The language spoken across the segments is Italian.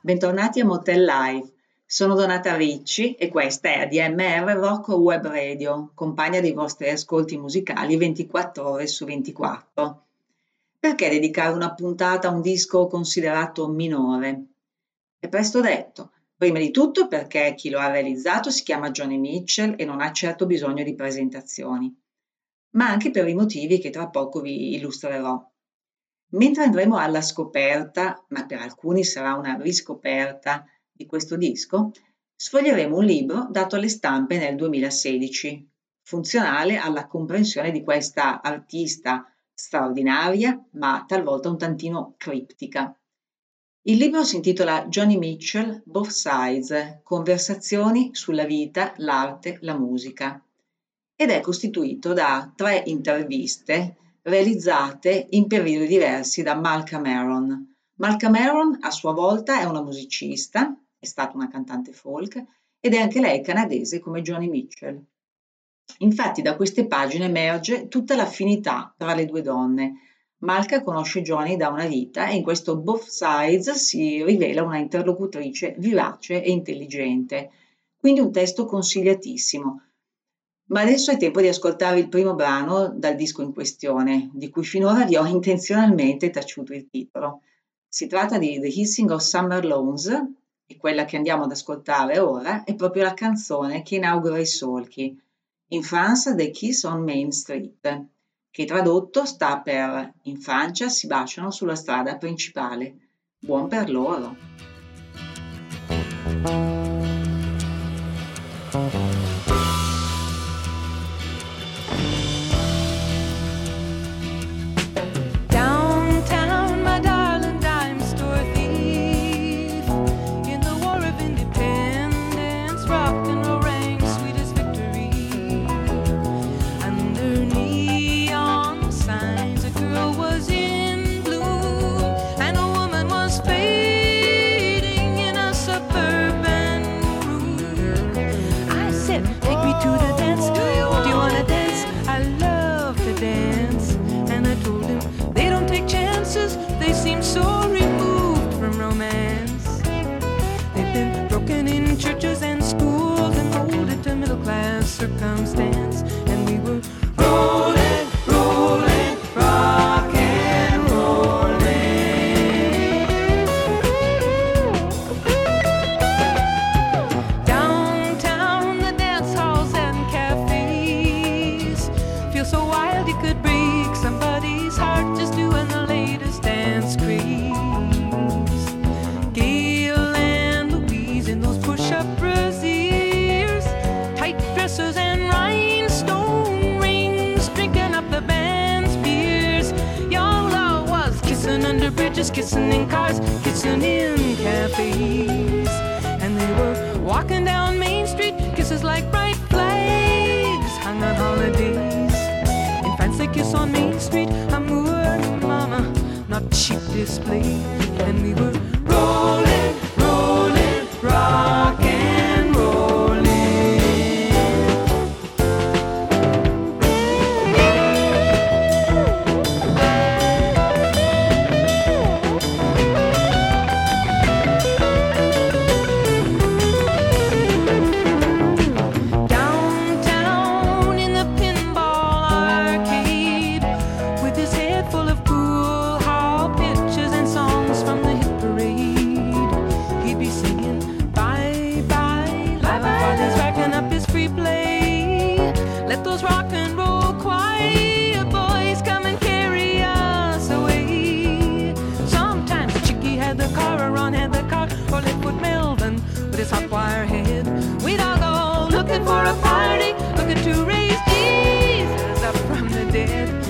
Bentornati a Motel Live. Sono Donata Ricci e questa è ADMR Rock Web Radio, compagna dei vostri ascolti musicali 24 ore su 24. Perché dedicare una puntata a un disco considerato minore? È presto detto. Prima di tutto perché chi lo ha realizzato si chiama Johnny Mitchell e non ha certo bisogno di presentazioni, ma anche per i motivi che tra poco vi illustrerò. Mentre andremo alla scoperta, ma per alcuni sarà una riscoperta di questo disco, sfoglieremo un libro dato alle stampe nel 2016, funzionale alla comprensione di questa artista straordinaria, ma talvolta un tantino criptica. Il libro si intitola Johnny Mitchell, Both Sides, conversazioni sulla vita, l'arte, la musica, ed è costituito da tre interviste realizzate in periodi diversi da Malcolm Aaron. Malcolm Aaron a sua volta è una musicista, è stata una cantante folk ed è anche lei canadese come Johnny Mitchell. Infatti da queste pagine emerge tutta l'affinità tra le due donne. Malca conosce Johnny da una vita e in questo Both Sides si rivela una interlocutrice vivace e intelligente. Quindi un testo consigliatissimo, ma adesso è tempo di ascoltare il primo brano dal disco in questione, di cui finora vi ho intenzionalmente taciuto il titolo. Si tratta di The Hissing of Summer Lawns e quella che andiamo ad ascoltare ora è proprio la canzone che inaugura i solchi. In France The Kiss on Main Street, che tradotto sta per In Francia si baciano sulla strada principale. Buon per loro! a party, looking to raise Jesus up from the dead.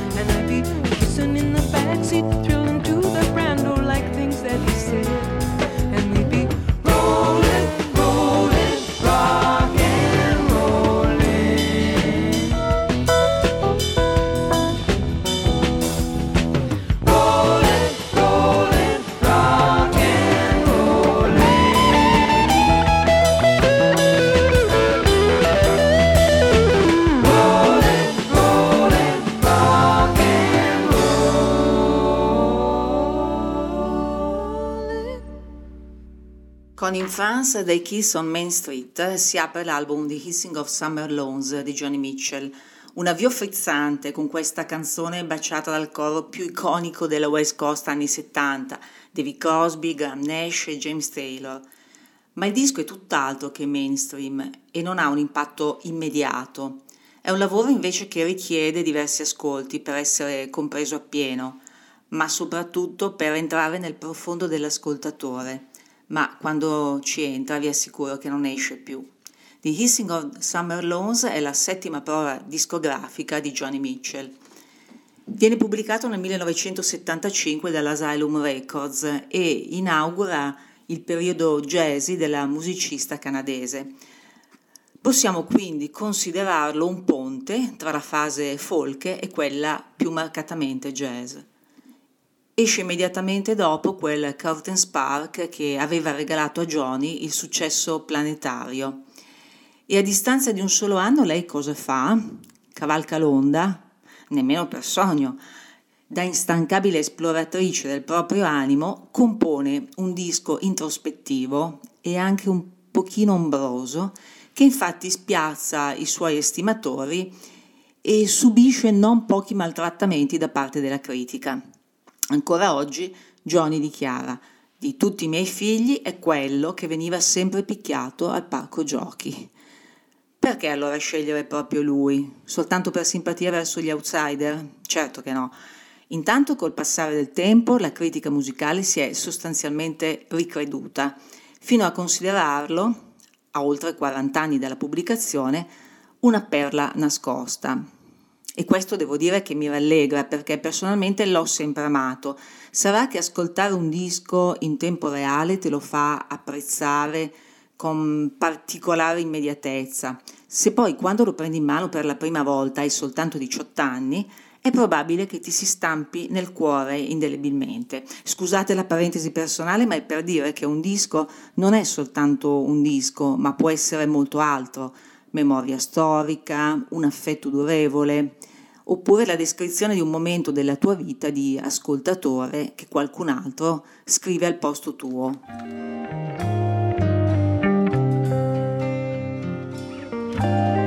Con In France dei Kiss on Main Street si apre l'album The Hissing of Summer Lawns di Johnny Mitchell, un avvio frizzante con questa canzone baciata dal coro più iconico della West Coast anni 70, David Crosby, Graham Nash e James Taylor. Ma il disco è tutt'altro che mainstream e non ha un impatto immediato. È un lavoro invece che richiede diversi ascolti per essere compreso appieno, ma soprattutto per entrare nel profondo dell'ascoltatore ma quando ci entra vi assicuro che non esce più. The Hissing of Summer Lawns è la settima prova discografica di Johnny Mitchell. Viene pubblicato nel 1975 dall'Asylum Records e inaugura il periodo jazzy della musicista canadese. Possiamo quindi considerarlo un ponte tra la fase folk e quella più marcatamente jazz. Esce immediatamente dopo quel Curtain Spark che aveva regalato a Johnny il successo planetario. E a distanza di un solo anno lei cosa fa? Cavalca l'onda? Nemmeno per sogno. Da instancabile esploratrice del proprio animo, compone un disco introspettivo e anche un pochino ombroso, che infatti spiazza i suoi estimatori e subisce non pochi maltrattamenti da parte della critica. Ancora oggi Johnny dichiara di tutti i miei figli è quello che veniva sempre picchiato al parco giochi. Perché allora scegliere proprio lui? Soltanto per simpatia verso gli outsider? Certo che no. Intanto col passare del tempo la critica musicale si è sostanzialmente ricreduta, fino a considerarlo, a oltre 40 anni dalla pubblicazione, una perla nascosta, e questo devo dire che mi rallegra perché personalmente l'ho sempre amato. Sarà che ascoltare un disco in tempo reale te lo fa apprezzare con particolare immediatezza. Se poi quando lo prendi in mano per la prima volta hai soltanto 18 anni, è probabile che ti si stampi nel cuore indelebilmente. Scusate la parentesi personale, ma è per dire che un disco non è soltanto un disco, ma può essere molto altro. Memoria storica, un affetto durevole, oppure la descrizione di un momento della tua vita di ascoltatore che qualcun altro scrive al posto tuo. thank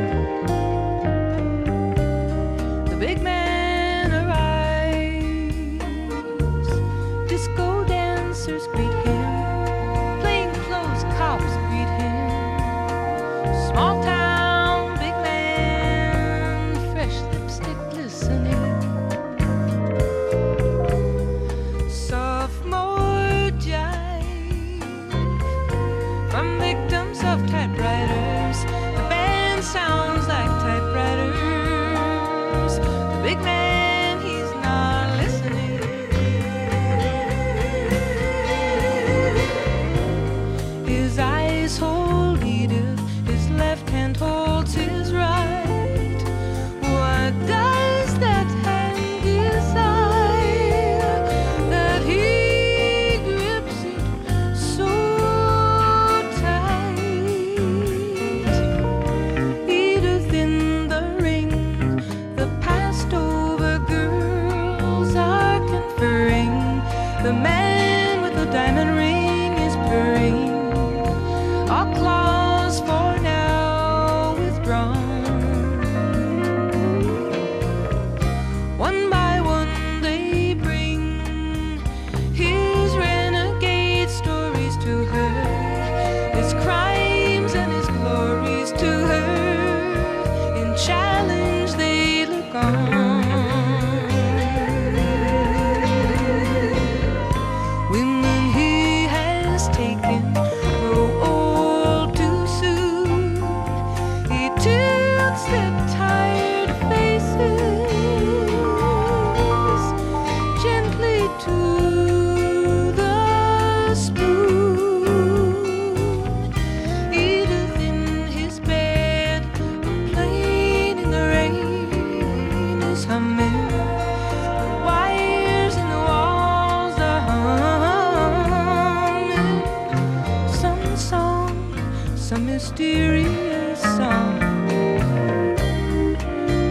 mysterious song.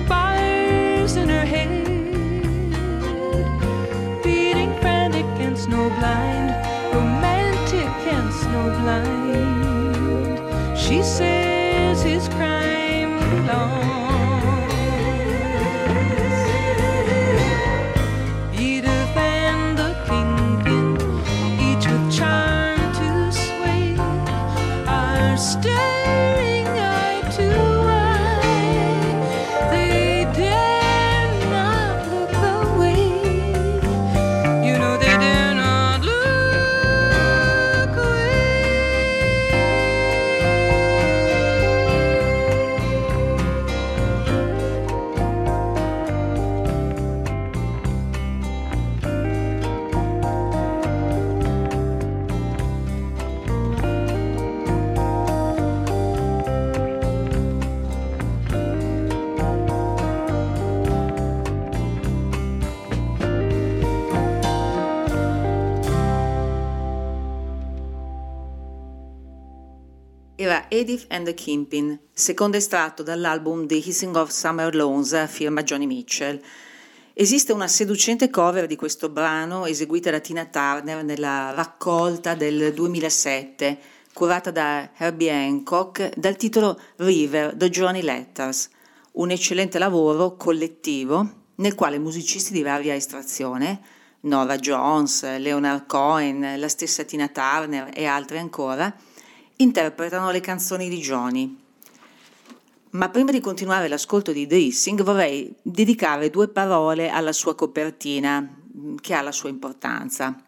Bars in her head, beating frantic and snowblind, romantic and snowblind. She says Edith and the Kingpin, secondo estratto dall'album The Hissing of Summer Lawns, firma Johnny Mitchell. Esiste una seducente cover di questo brano eseguita da Tina Turner nella raccolta del 2007, curata da Herbie Hancock, dal titolo River, The Johnny Letters, un eccellente lavoro collettivo nel quale musicisti di varia estrazione, Nora Jones, Leonard Cohen, la stessa Tina Turner e altri ancora, interpretano le canzoni di Johnny. Ma prima di continuare l'ascolto di The Hissing vorrei dedicare due parole alla sua copertina, che ha la sua importanza.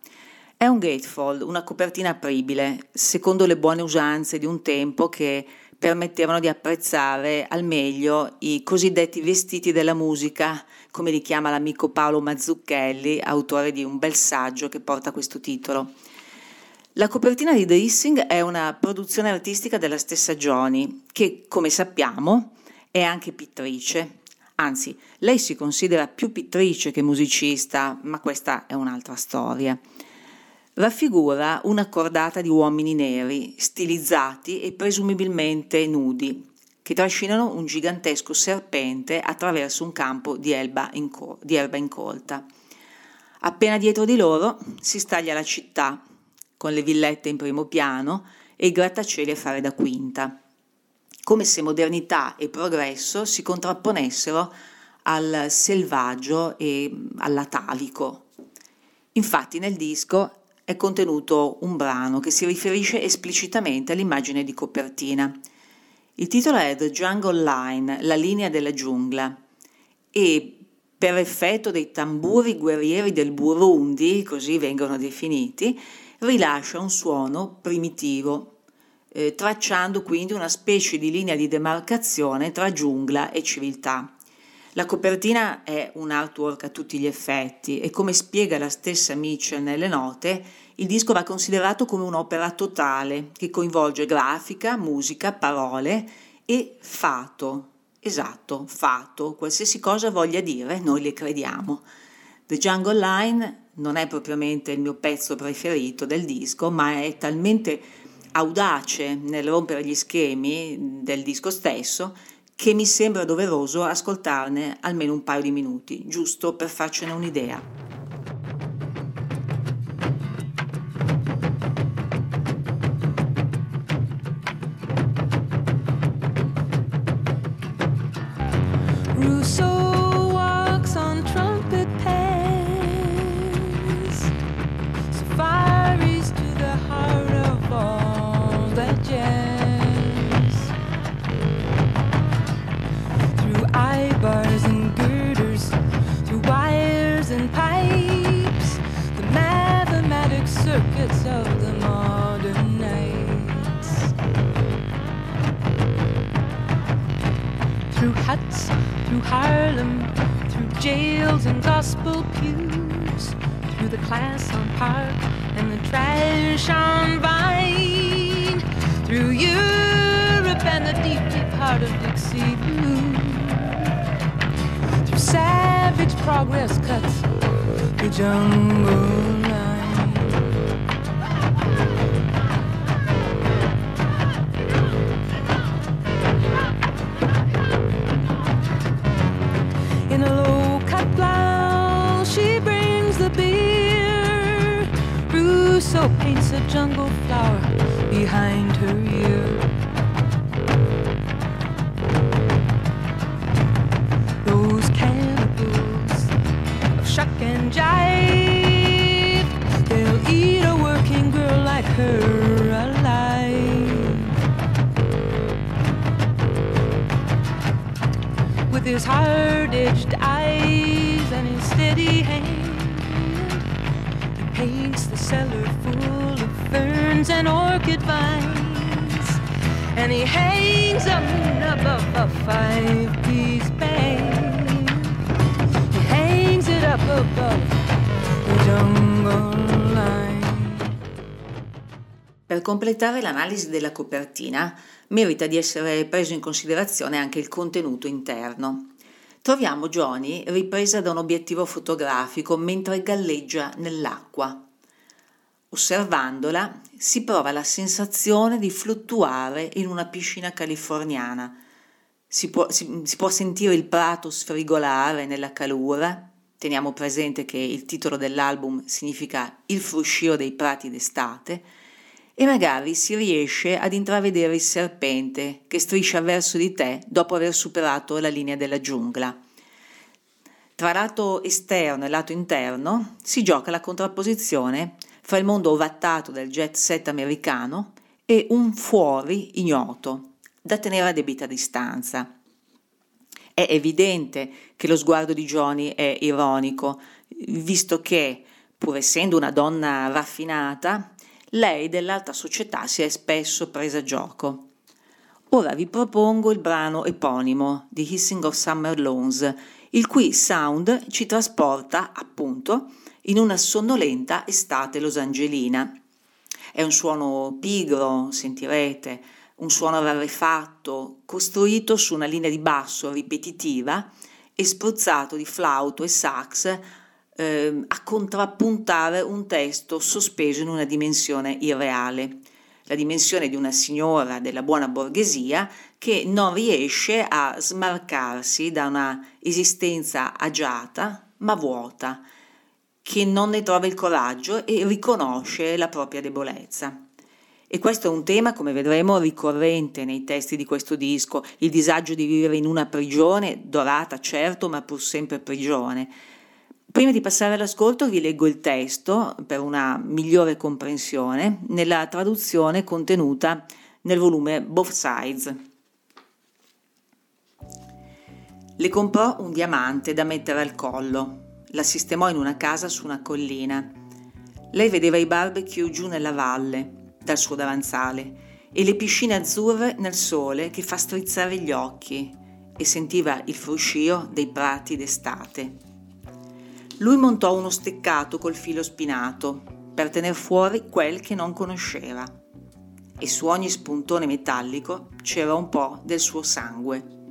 È un gatefold, una copertina apribile, secondo le buone usanze di un tempo che permettevano di apprezzare al meglio i cosiddetti vestiti della musica, come li chiama l'amico Paolo Mazzucchelli, autore di un bel saggio che porta questo titolo. La copertina di The Hissing è una produzione artistica della stessa Johnny, che, come sappiamo, è anche pittrice. Anzi, lei si considera più pittrice che musicista, ma questa è un'altra storia. Raffigura una cordata di uomini neri, stilizzati e presumibilmente nudi, che trascinano un gigantesco serpente attraverso un campo di erba incolta. Appena dietro di loro si staglia la città, con le villette in primo piano e i grattacieli a fare da quinta, come se modernità e progresso si contrapponessero al selvaggio e all'atavico. Infatti nel disco è contenuto un brano che si riferisce esplicitamente all'immagine di copertina. Il titolo è The Jungle Line, la linea della giungla, e per effetto dei tamburi guerrieri del Burundi, così vengono definiti, rilascia un suono primitivo, eh, tracciando quindi una specie di linea di demarcazione tra giungla e civiltà. La copertina è un artwork a tutti gli effetti e come spiega la stessa Mitchell nelle note, il disco va considerato come un'opera totale che coinvolge grafica, musica, parole e fato. Esatto, fato, qualsiasi cosa voglia dire, noi le crediamo. The Jungle Line non è propriamente il mio pezzo preferito del disco, ma è talmente audace nel rompere gli schemi del disco stesso che mi sembra doveroso ascoltarne almeno un paio di minuti, giusto per farcene un'idea. Through Harlem, through jails and gospel pews, through the class on Park and the trash on Vine, through Europe and the deep, deep heart of Dixie Blue, through savage progress cuts the jungle jungle flower behind her ear. Those cannibals of shuck and jive, they'll eat a working girl like her alive. With his hard-edged eyes and his steady hand he paints the cellar full ferns and orchid vines. And he hangs them above a five piece band. He hangs it up above the jungle line. Per completare l'analisi della copertina, merita di essere preso in considerazione anche il contenuto interno. Troviamo Johnny ripresa da un obiettivo fotografico mentre galleggia nell'acqua. Osservandola si prova la sensazione di fluttuare in una piscina californiana. Si può, si, si può sentire il prato sfrigolare nella calura. Teniamo presente che il titolo dell'album significa Il fruscio dei prati d'estate e magari si riesce ad intravedere il serpente che striscia verso di te dopo aver superato la linea della giungla. Tra lato esterno e lato interno si gioca la contrapposizione fra il mondo ovattato del jet set americano e un fuori ignoto, da tenere a debita distanza. È evidente che lo sguardo di Johnny è ironico, visto che, pur essendo una donna raffinata, lei dell'alta società si è spesso presa a gioco. Ora vi propongo il brano eponimo di Hissing of Summer Lawns, il cui sound ci trasporta, appunto, in una sonnolenta estate losangelina. È un suono pigro, sentirete, un suono rarefatto, costruito su una linea di basso ripetitiva e spruzzato di flauto e sax eh, a contrappuntare un testo sospeso in una dimensione irreale, la dimensione di una signora della buona borghesia che non riesce a smarcarsi da una esistenza agiata ma vuota, che non ne trova il coraggio e riconosce la propria debolezza. E questo è un tema, come vedremo, ricorrente nei testi di questo disco, il disagio di vivere in una prigione, dorata certo, ma pur sempre prigione, Prima di passare all'ascolto vi leggo il testo per una migliore comprensione nella traduzione contenuta nel volume Both Sides. Le comprò un diamante da mettere al collo, la sistemò in una casa su una collina. Lei vedeva i barbecue giù nella valle, dal suo davanzale, e le piscine azzurre nel sole che fa strizzare gli occhi, e sentiva il fruscio dei prati d'estate. Lui montò uno steccato col filo spinato per tener fuori quel che non conosceva. E su ogni spuntone metallico c'era un po' del suo sangue.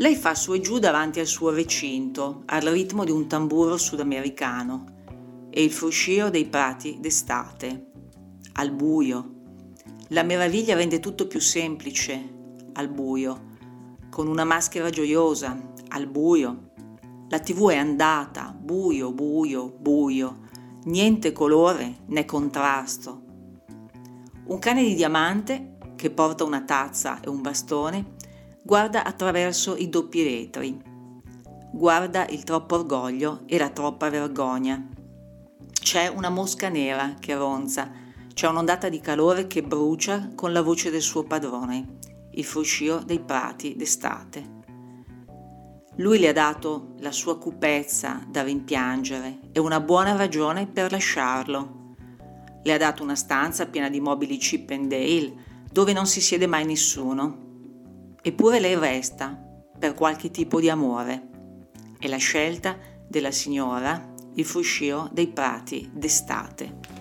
Lei fa su e giù davanti al suo recinto, al ritmo di un tamburo sudamericano, e il fruscio dei prati d'estate, al buio. La meraviglia rende tutto più semplice, al buio, con una maschera gioiosa, al buio, la tv è andata, buio, buio, buio, niente colore né contrasto. Un cane di diamante, che porta una tazza e un bastone, guarda attraverso i doppi retri. Guarda il troppo orgoglio e la troppa vergogna. C'è una mosca nera che ronza, c'è un'ondata di calore che brucia con la voce del suo padrone, il fruscio dei prati d'estate. Lui le ha dato la sua cupezza da rimpiangere e una buona ragione per lasciarlo. Le ha dato una stanza piena di mobili Chip and Dale dove non si siede mai nessuno. Eppure lei resta per qualche tipo di amore. È la scelta della signora il fruscio dei prati d'estate.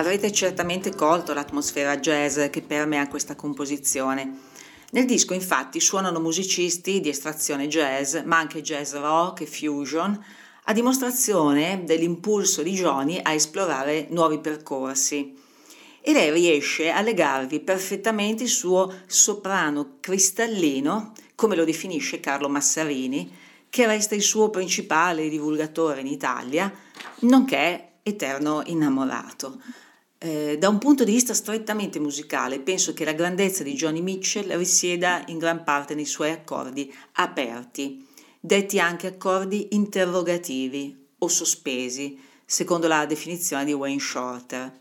Avrete certamente colto l'atmosfera jazz che permea questa composizione. Nel disco infatti suonano musicisti di estrazione jazz, ma anche jazz rock e fusion, a dimostrazione dell'impulso di Johnny a esplorare nuovi percorsi. E lei riesce a legarvi perfettamente il suo soprano cristallino, come lo definisce Carlo Massarini, che resta il suo principale divulgatore in Italia, nonché eterno innamorato. Eh, da un punto di vista strettamente musicale, penso che la grandezza di Johnny Mitchell risieda in gran parte nei suoi accordi aperti, detti anche accordi interrogativi o sospesi, secondo la definizione di Wayne Shorter.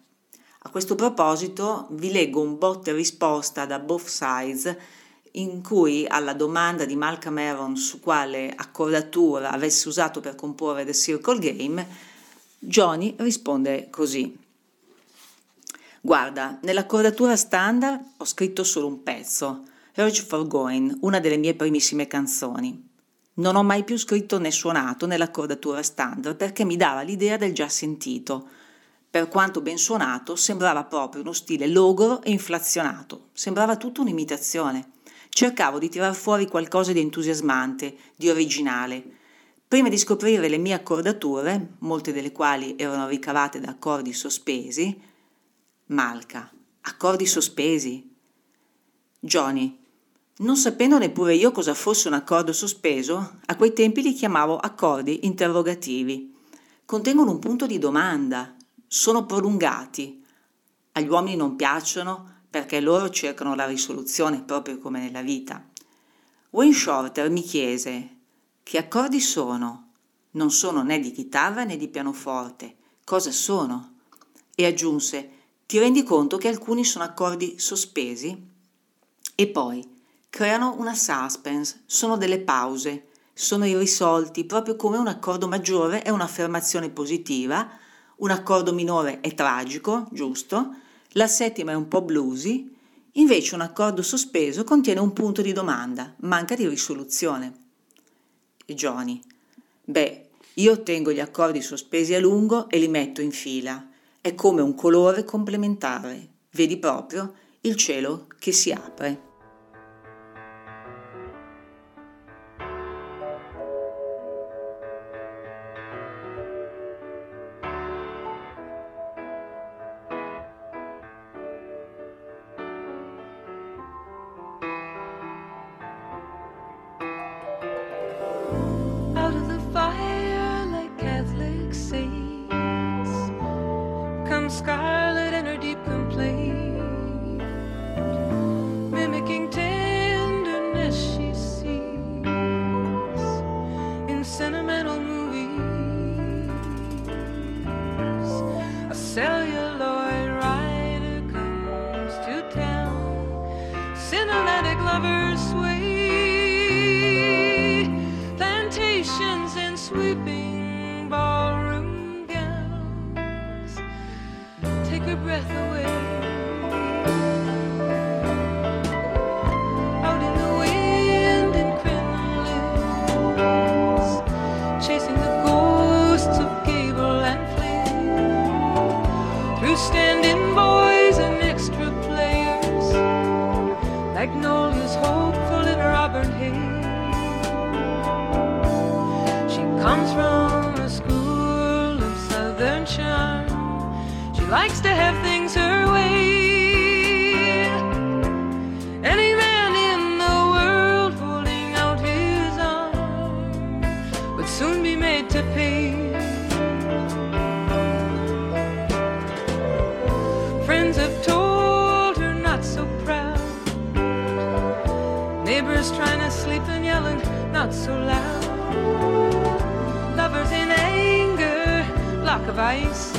A questo proposito vi leggo un botte risposta da Both Sides in cui alla domanda di Malcolm Aaron su quale accordatura avesse usato per comporre The Circle Game, Johnny risponde così. Guarda, nell'accordatura standard ho scritto solo un pezzo, Urge for Going, una delle mie primissime canzoni. Non ho mai più scritto né suonato nell'accordatura standard perché mi dava l'idea del già sentito. Per quanto ben suonato, sembrava proprio uno stile logoro e inflazionato, sembrava tutta un'imitazione. Cercavo di tirar fuori qualcosa di entusiasmante, di originale. Prima di scoprire le mie accordature, molte delle quali erano ricavate da accordi sospesi, Malca. Accordi sospesi. Johnny. Non sapendo neppure io cosa fosse un accordo sospeso, a quei tempi li chiamavo accordi interrogativi. Contengono un punto di domanda, sono prolungati. Agli uomini non piacciono perché loro cercano la risoluzione proprio come nella vita. Wayne Shorter mi chiese che accordi sono? Non sono né di chitarra né di pianoforte. Cosa sono? E aggiunse ti rendi conto che alcuni sono accordi sospesi? E poi creano una suspense, sono delle pause, sono irrisolti, proprio come un accordo maggiore è un'affermazione positiva, un accordo minore è tragico, giusto? La settima è un po' bluesy, invece un accordo sospeso contiene un punto di domanda, manca di risoluzione. E Johnny, beh, io tengo gli accordi sospesi a lungo e li metto in fila è come un colore complementare, vedi proprio il cielo che si apre. vais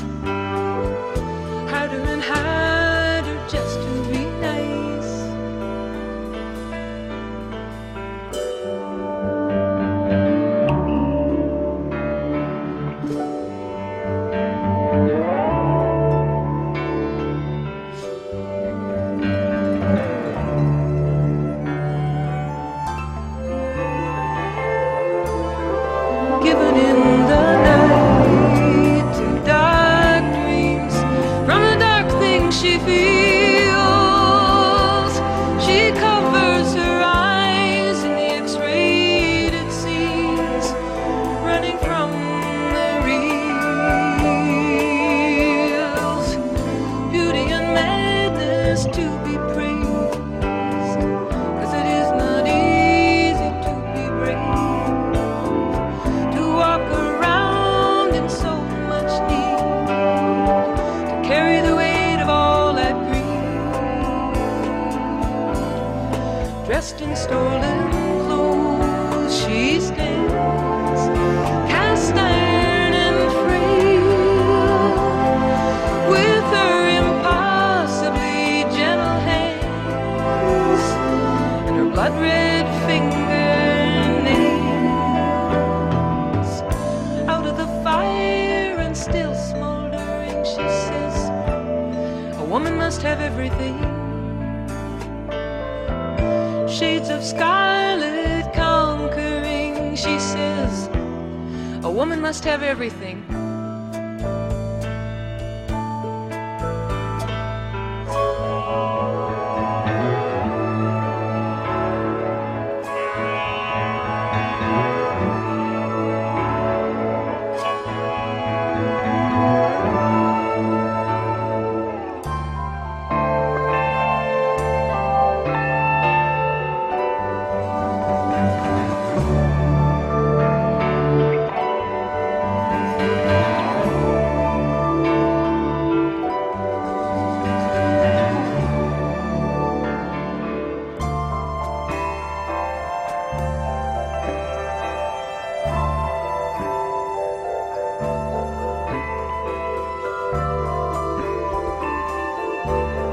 Il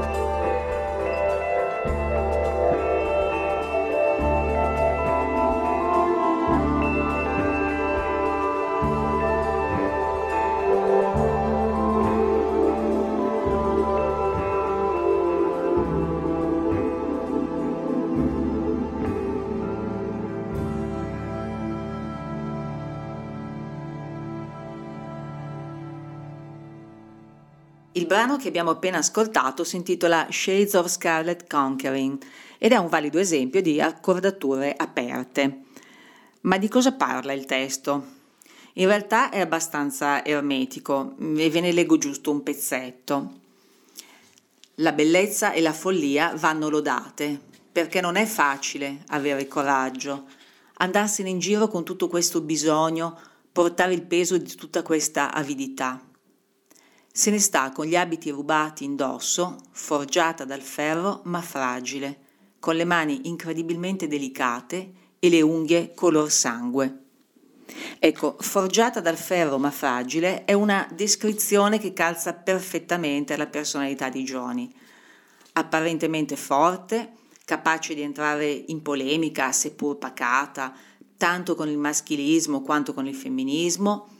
brano che abbiamo appena ascoltato si intitola Shades of Scarlet Conquering ed è un valido esempio di accordature aperte. Ma di cosa parla il testo? In realtà è abbastanza ermetico e ve ne leggo giusto un pezzetto. La bellezza e la follia vanno lodate, perché non è facile avere coraggio, andarsene in giro con tutto questo bisogno, portare il peso di tutta questa avidità. Se ne sta con gli abiti rubati indosso, forgiata dal ferro ma fragile, con le mani incredibilmente delicate e le unghie color sangue. Ecco, forgiata dal ferro ma fragile è una descrizione che calza perfettamente alla personalità di Johnny. Apparentemente forte, capace di entrare in polemica, seppur pacata, tanto con il maschilismo quanto con il femminismo,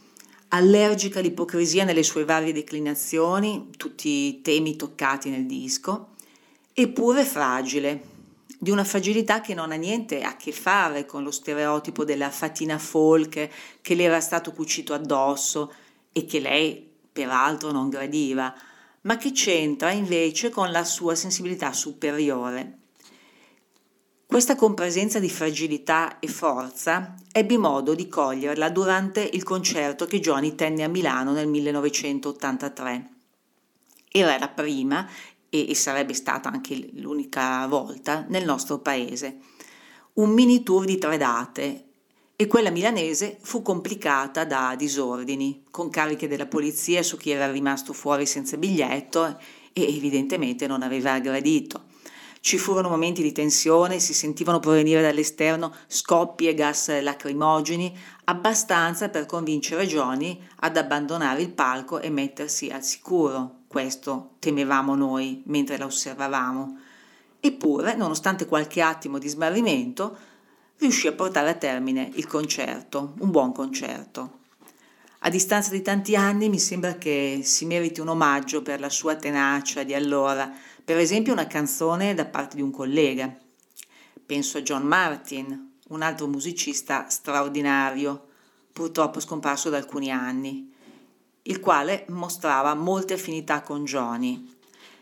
allergica all'ipocrisia nelle sue varie declinazioni, tutti i temi toccati nel disco, eppure fragile, di una fragilità che non ha niente a che fare con lo stereotipo della fatina folk che le era stato cucito addosso e che lei peraltro non gradiva, ma che c'entra invece con la sua sensibilità superiore. Questa compresenza di fragilità e forza ebbi modo di coglierla durante il concerto che Johnny tenne a Milano nel 1983. Era la prima e, sarebbe stata anche l'unica volta nel nostro paese. Un mini tour di tre date e quella milanese fu complicata da disordini, con cariche della polizia su chi era rimasto fuori senza biglietto e evidentemente non aveva aggredito. Ci furono momenti di tensione, si sentivano provenire dall'esterno scoppi e gas lacrimogeni, abbastanza per convincere Johnny ad abbandonare il palco e mettersi al sicuro. Questo temevamo noi mentre la osservavamo. Eppure, nonostante qualche attimo di smarrimento, riuscì a portare a termine il concerto, un buon concerto. A distanza di tanti anni mi sembra che si meriti un omaggio per la sua tenacia di allora, per esempio una canzone da parte di un collega. Penso a John Martin, un altro musicista straordinario, purtroppo scomparso da alcuni anni, il quale mostrava molte affinità con Johnny,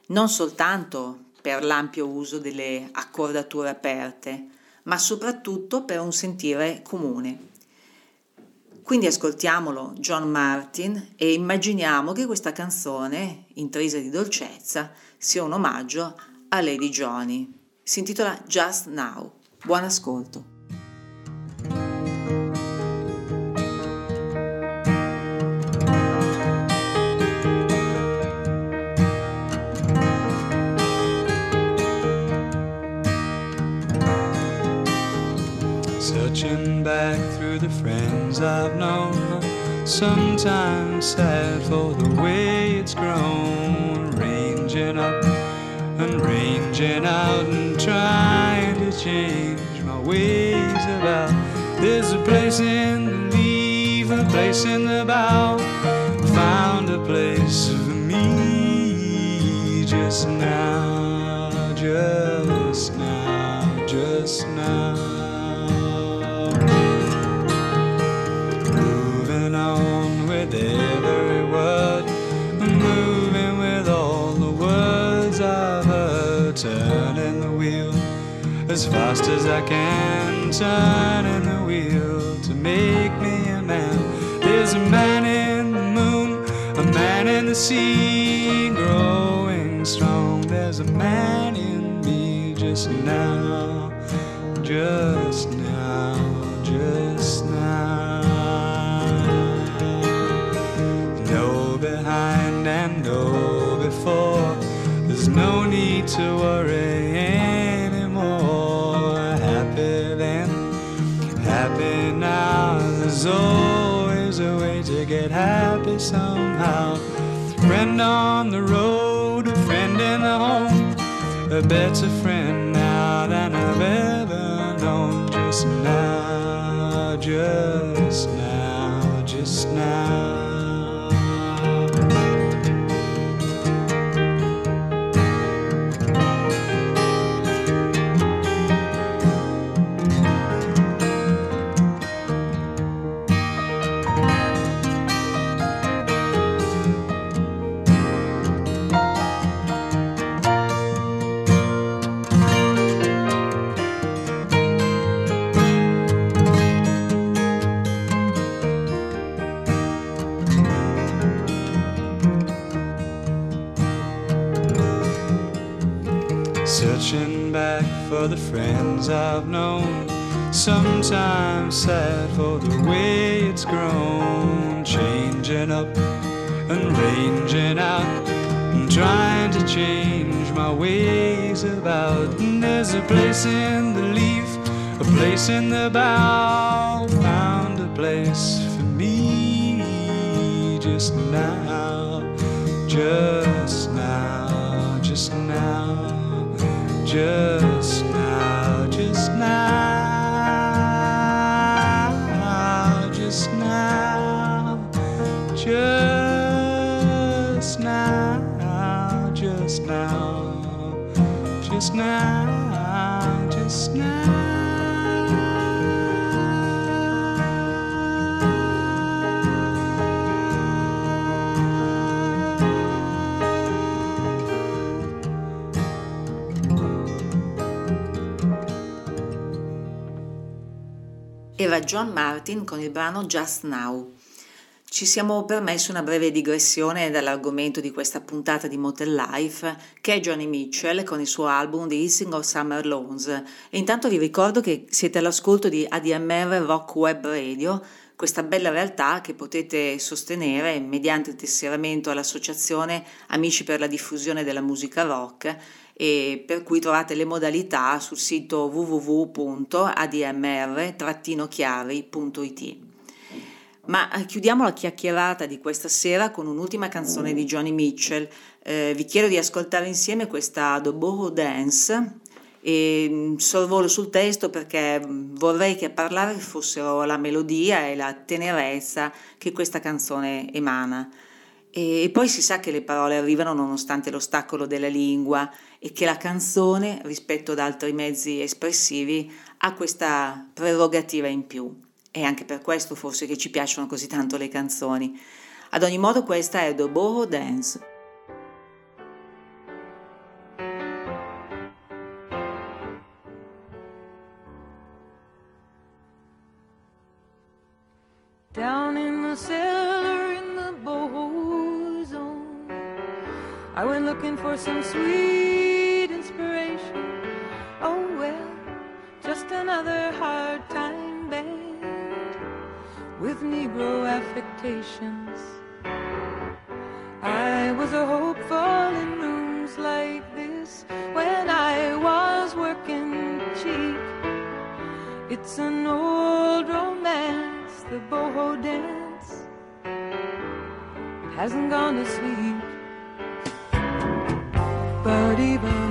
non soltanto per l'ampio uso delle accordature aperte, ma soprattutto per un sentire comune. Quindi ascoltiamolo John Martin e immaginiamo che questa canzone, intrisa di dolcezza, sia un omaggio a Lady Johnny. Si intitola Just Now. Buon ascolto. Searching back through the friends I've known, sometimes sad for the way it's grown, ranging up and ranging out and trying to change my ways about. There's a place in the leaf, a place in the bough, found a place for me just now, just now, just now. As fast as I can, turning the wheel to make me a man. There's a man in the moon, a man in the sea, growing strong. There's a man in me just now, just now, just now. No behind and no before, there's no need to worry. A better for the friends I've known. Sometimes sad for the way it's grown, changing up and ranging out, and trying to change my ways about. And there's a place in the leaf, a place in the bough, found a place for me just now, just now, just now just just now, just now. era John Martin con il brano Just Now. Ci siamo permessi una breve digressione dall'argomento di questa puntata di Motel Life, che è Johnny Mitchell con il suo album The Hissing of Summer Lawns. E intanto vi ricordo che siete all'ascolto di ADMR Rock Web Radio, questa bella realtà che potete sostenere mediante il tesseramento all'associazione Amici per la diffusione della musica rock e per cui trovate le modalità sul sito www.admr-chiari.it. Ma eh, chiudiamo la chiacchierata di questa sera con un'ultima canzone di Johnny Mitchell. Eh, vi chiedo di ascoltare insieme questa The Boho Dance e mm, sorvolo sul testo perché mm, vorrei che a parlare fossero la melodia e la tenerezza che questa canzone emana. E poi si sa che le parole arrivano nonostante l'ostacolo della lingua e che la canzone, rispetto ad altri mezzi espressivi, ha questa prerogativa in più. È anche per questo forse che ci piacciono così tanto le canzoni. Ad ogni modo questa è The Boho Dance. Down in the cellar in the boho zone I went looking for some sweet inspiration Oh well, just another hard time with Negro affectations. I was a hopeful in rooms like this when I was working cheap. It's an old romance, the boho dance. Hasn't gone to sleep. But even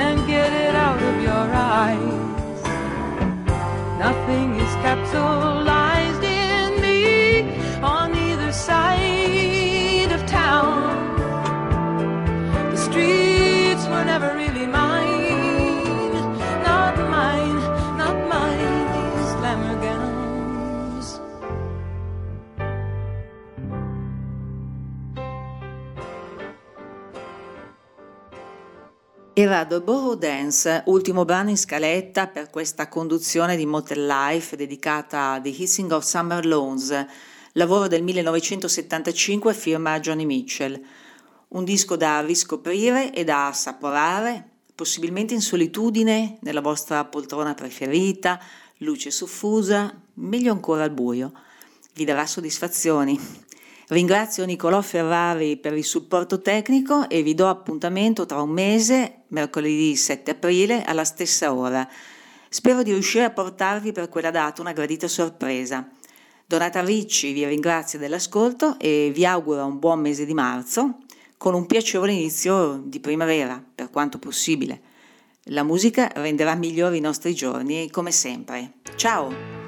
can't get it out of your eyes. Nothing is capsulized Era The Boho Dance, ultimo brano in scaletta per questa conduzione di Motel Life dedicata a The Hissing of Summer Lawns, lavoro del 1975 firma Johnny Mitchell. Un disco da riscoprire e da assaporare, possibilmente in solitudine, nella vostra poltrona preferita, luce soffusa, meglio ancora al buio. Vi darà soddisfazioni. Ringrazio Nicolò Ferrari per il supporto tecnico e vi do appuntamento tra un mese, mercoledì 7 aprile, alla stessa ora. Spero di riuscire a portarvi per quella data una gradita sorpresa. Donata Ricci vi ringrazio dell'ascolto e vi auguro un buon mese di marzo con un piacevole inizio di primavera, per quanto possibile. La musica renderà migliori i nostri giorni, come sempre. Ciao!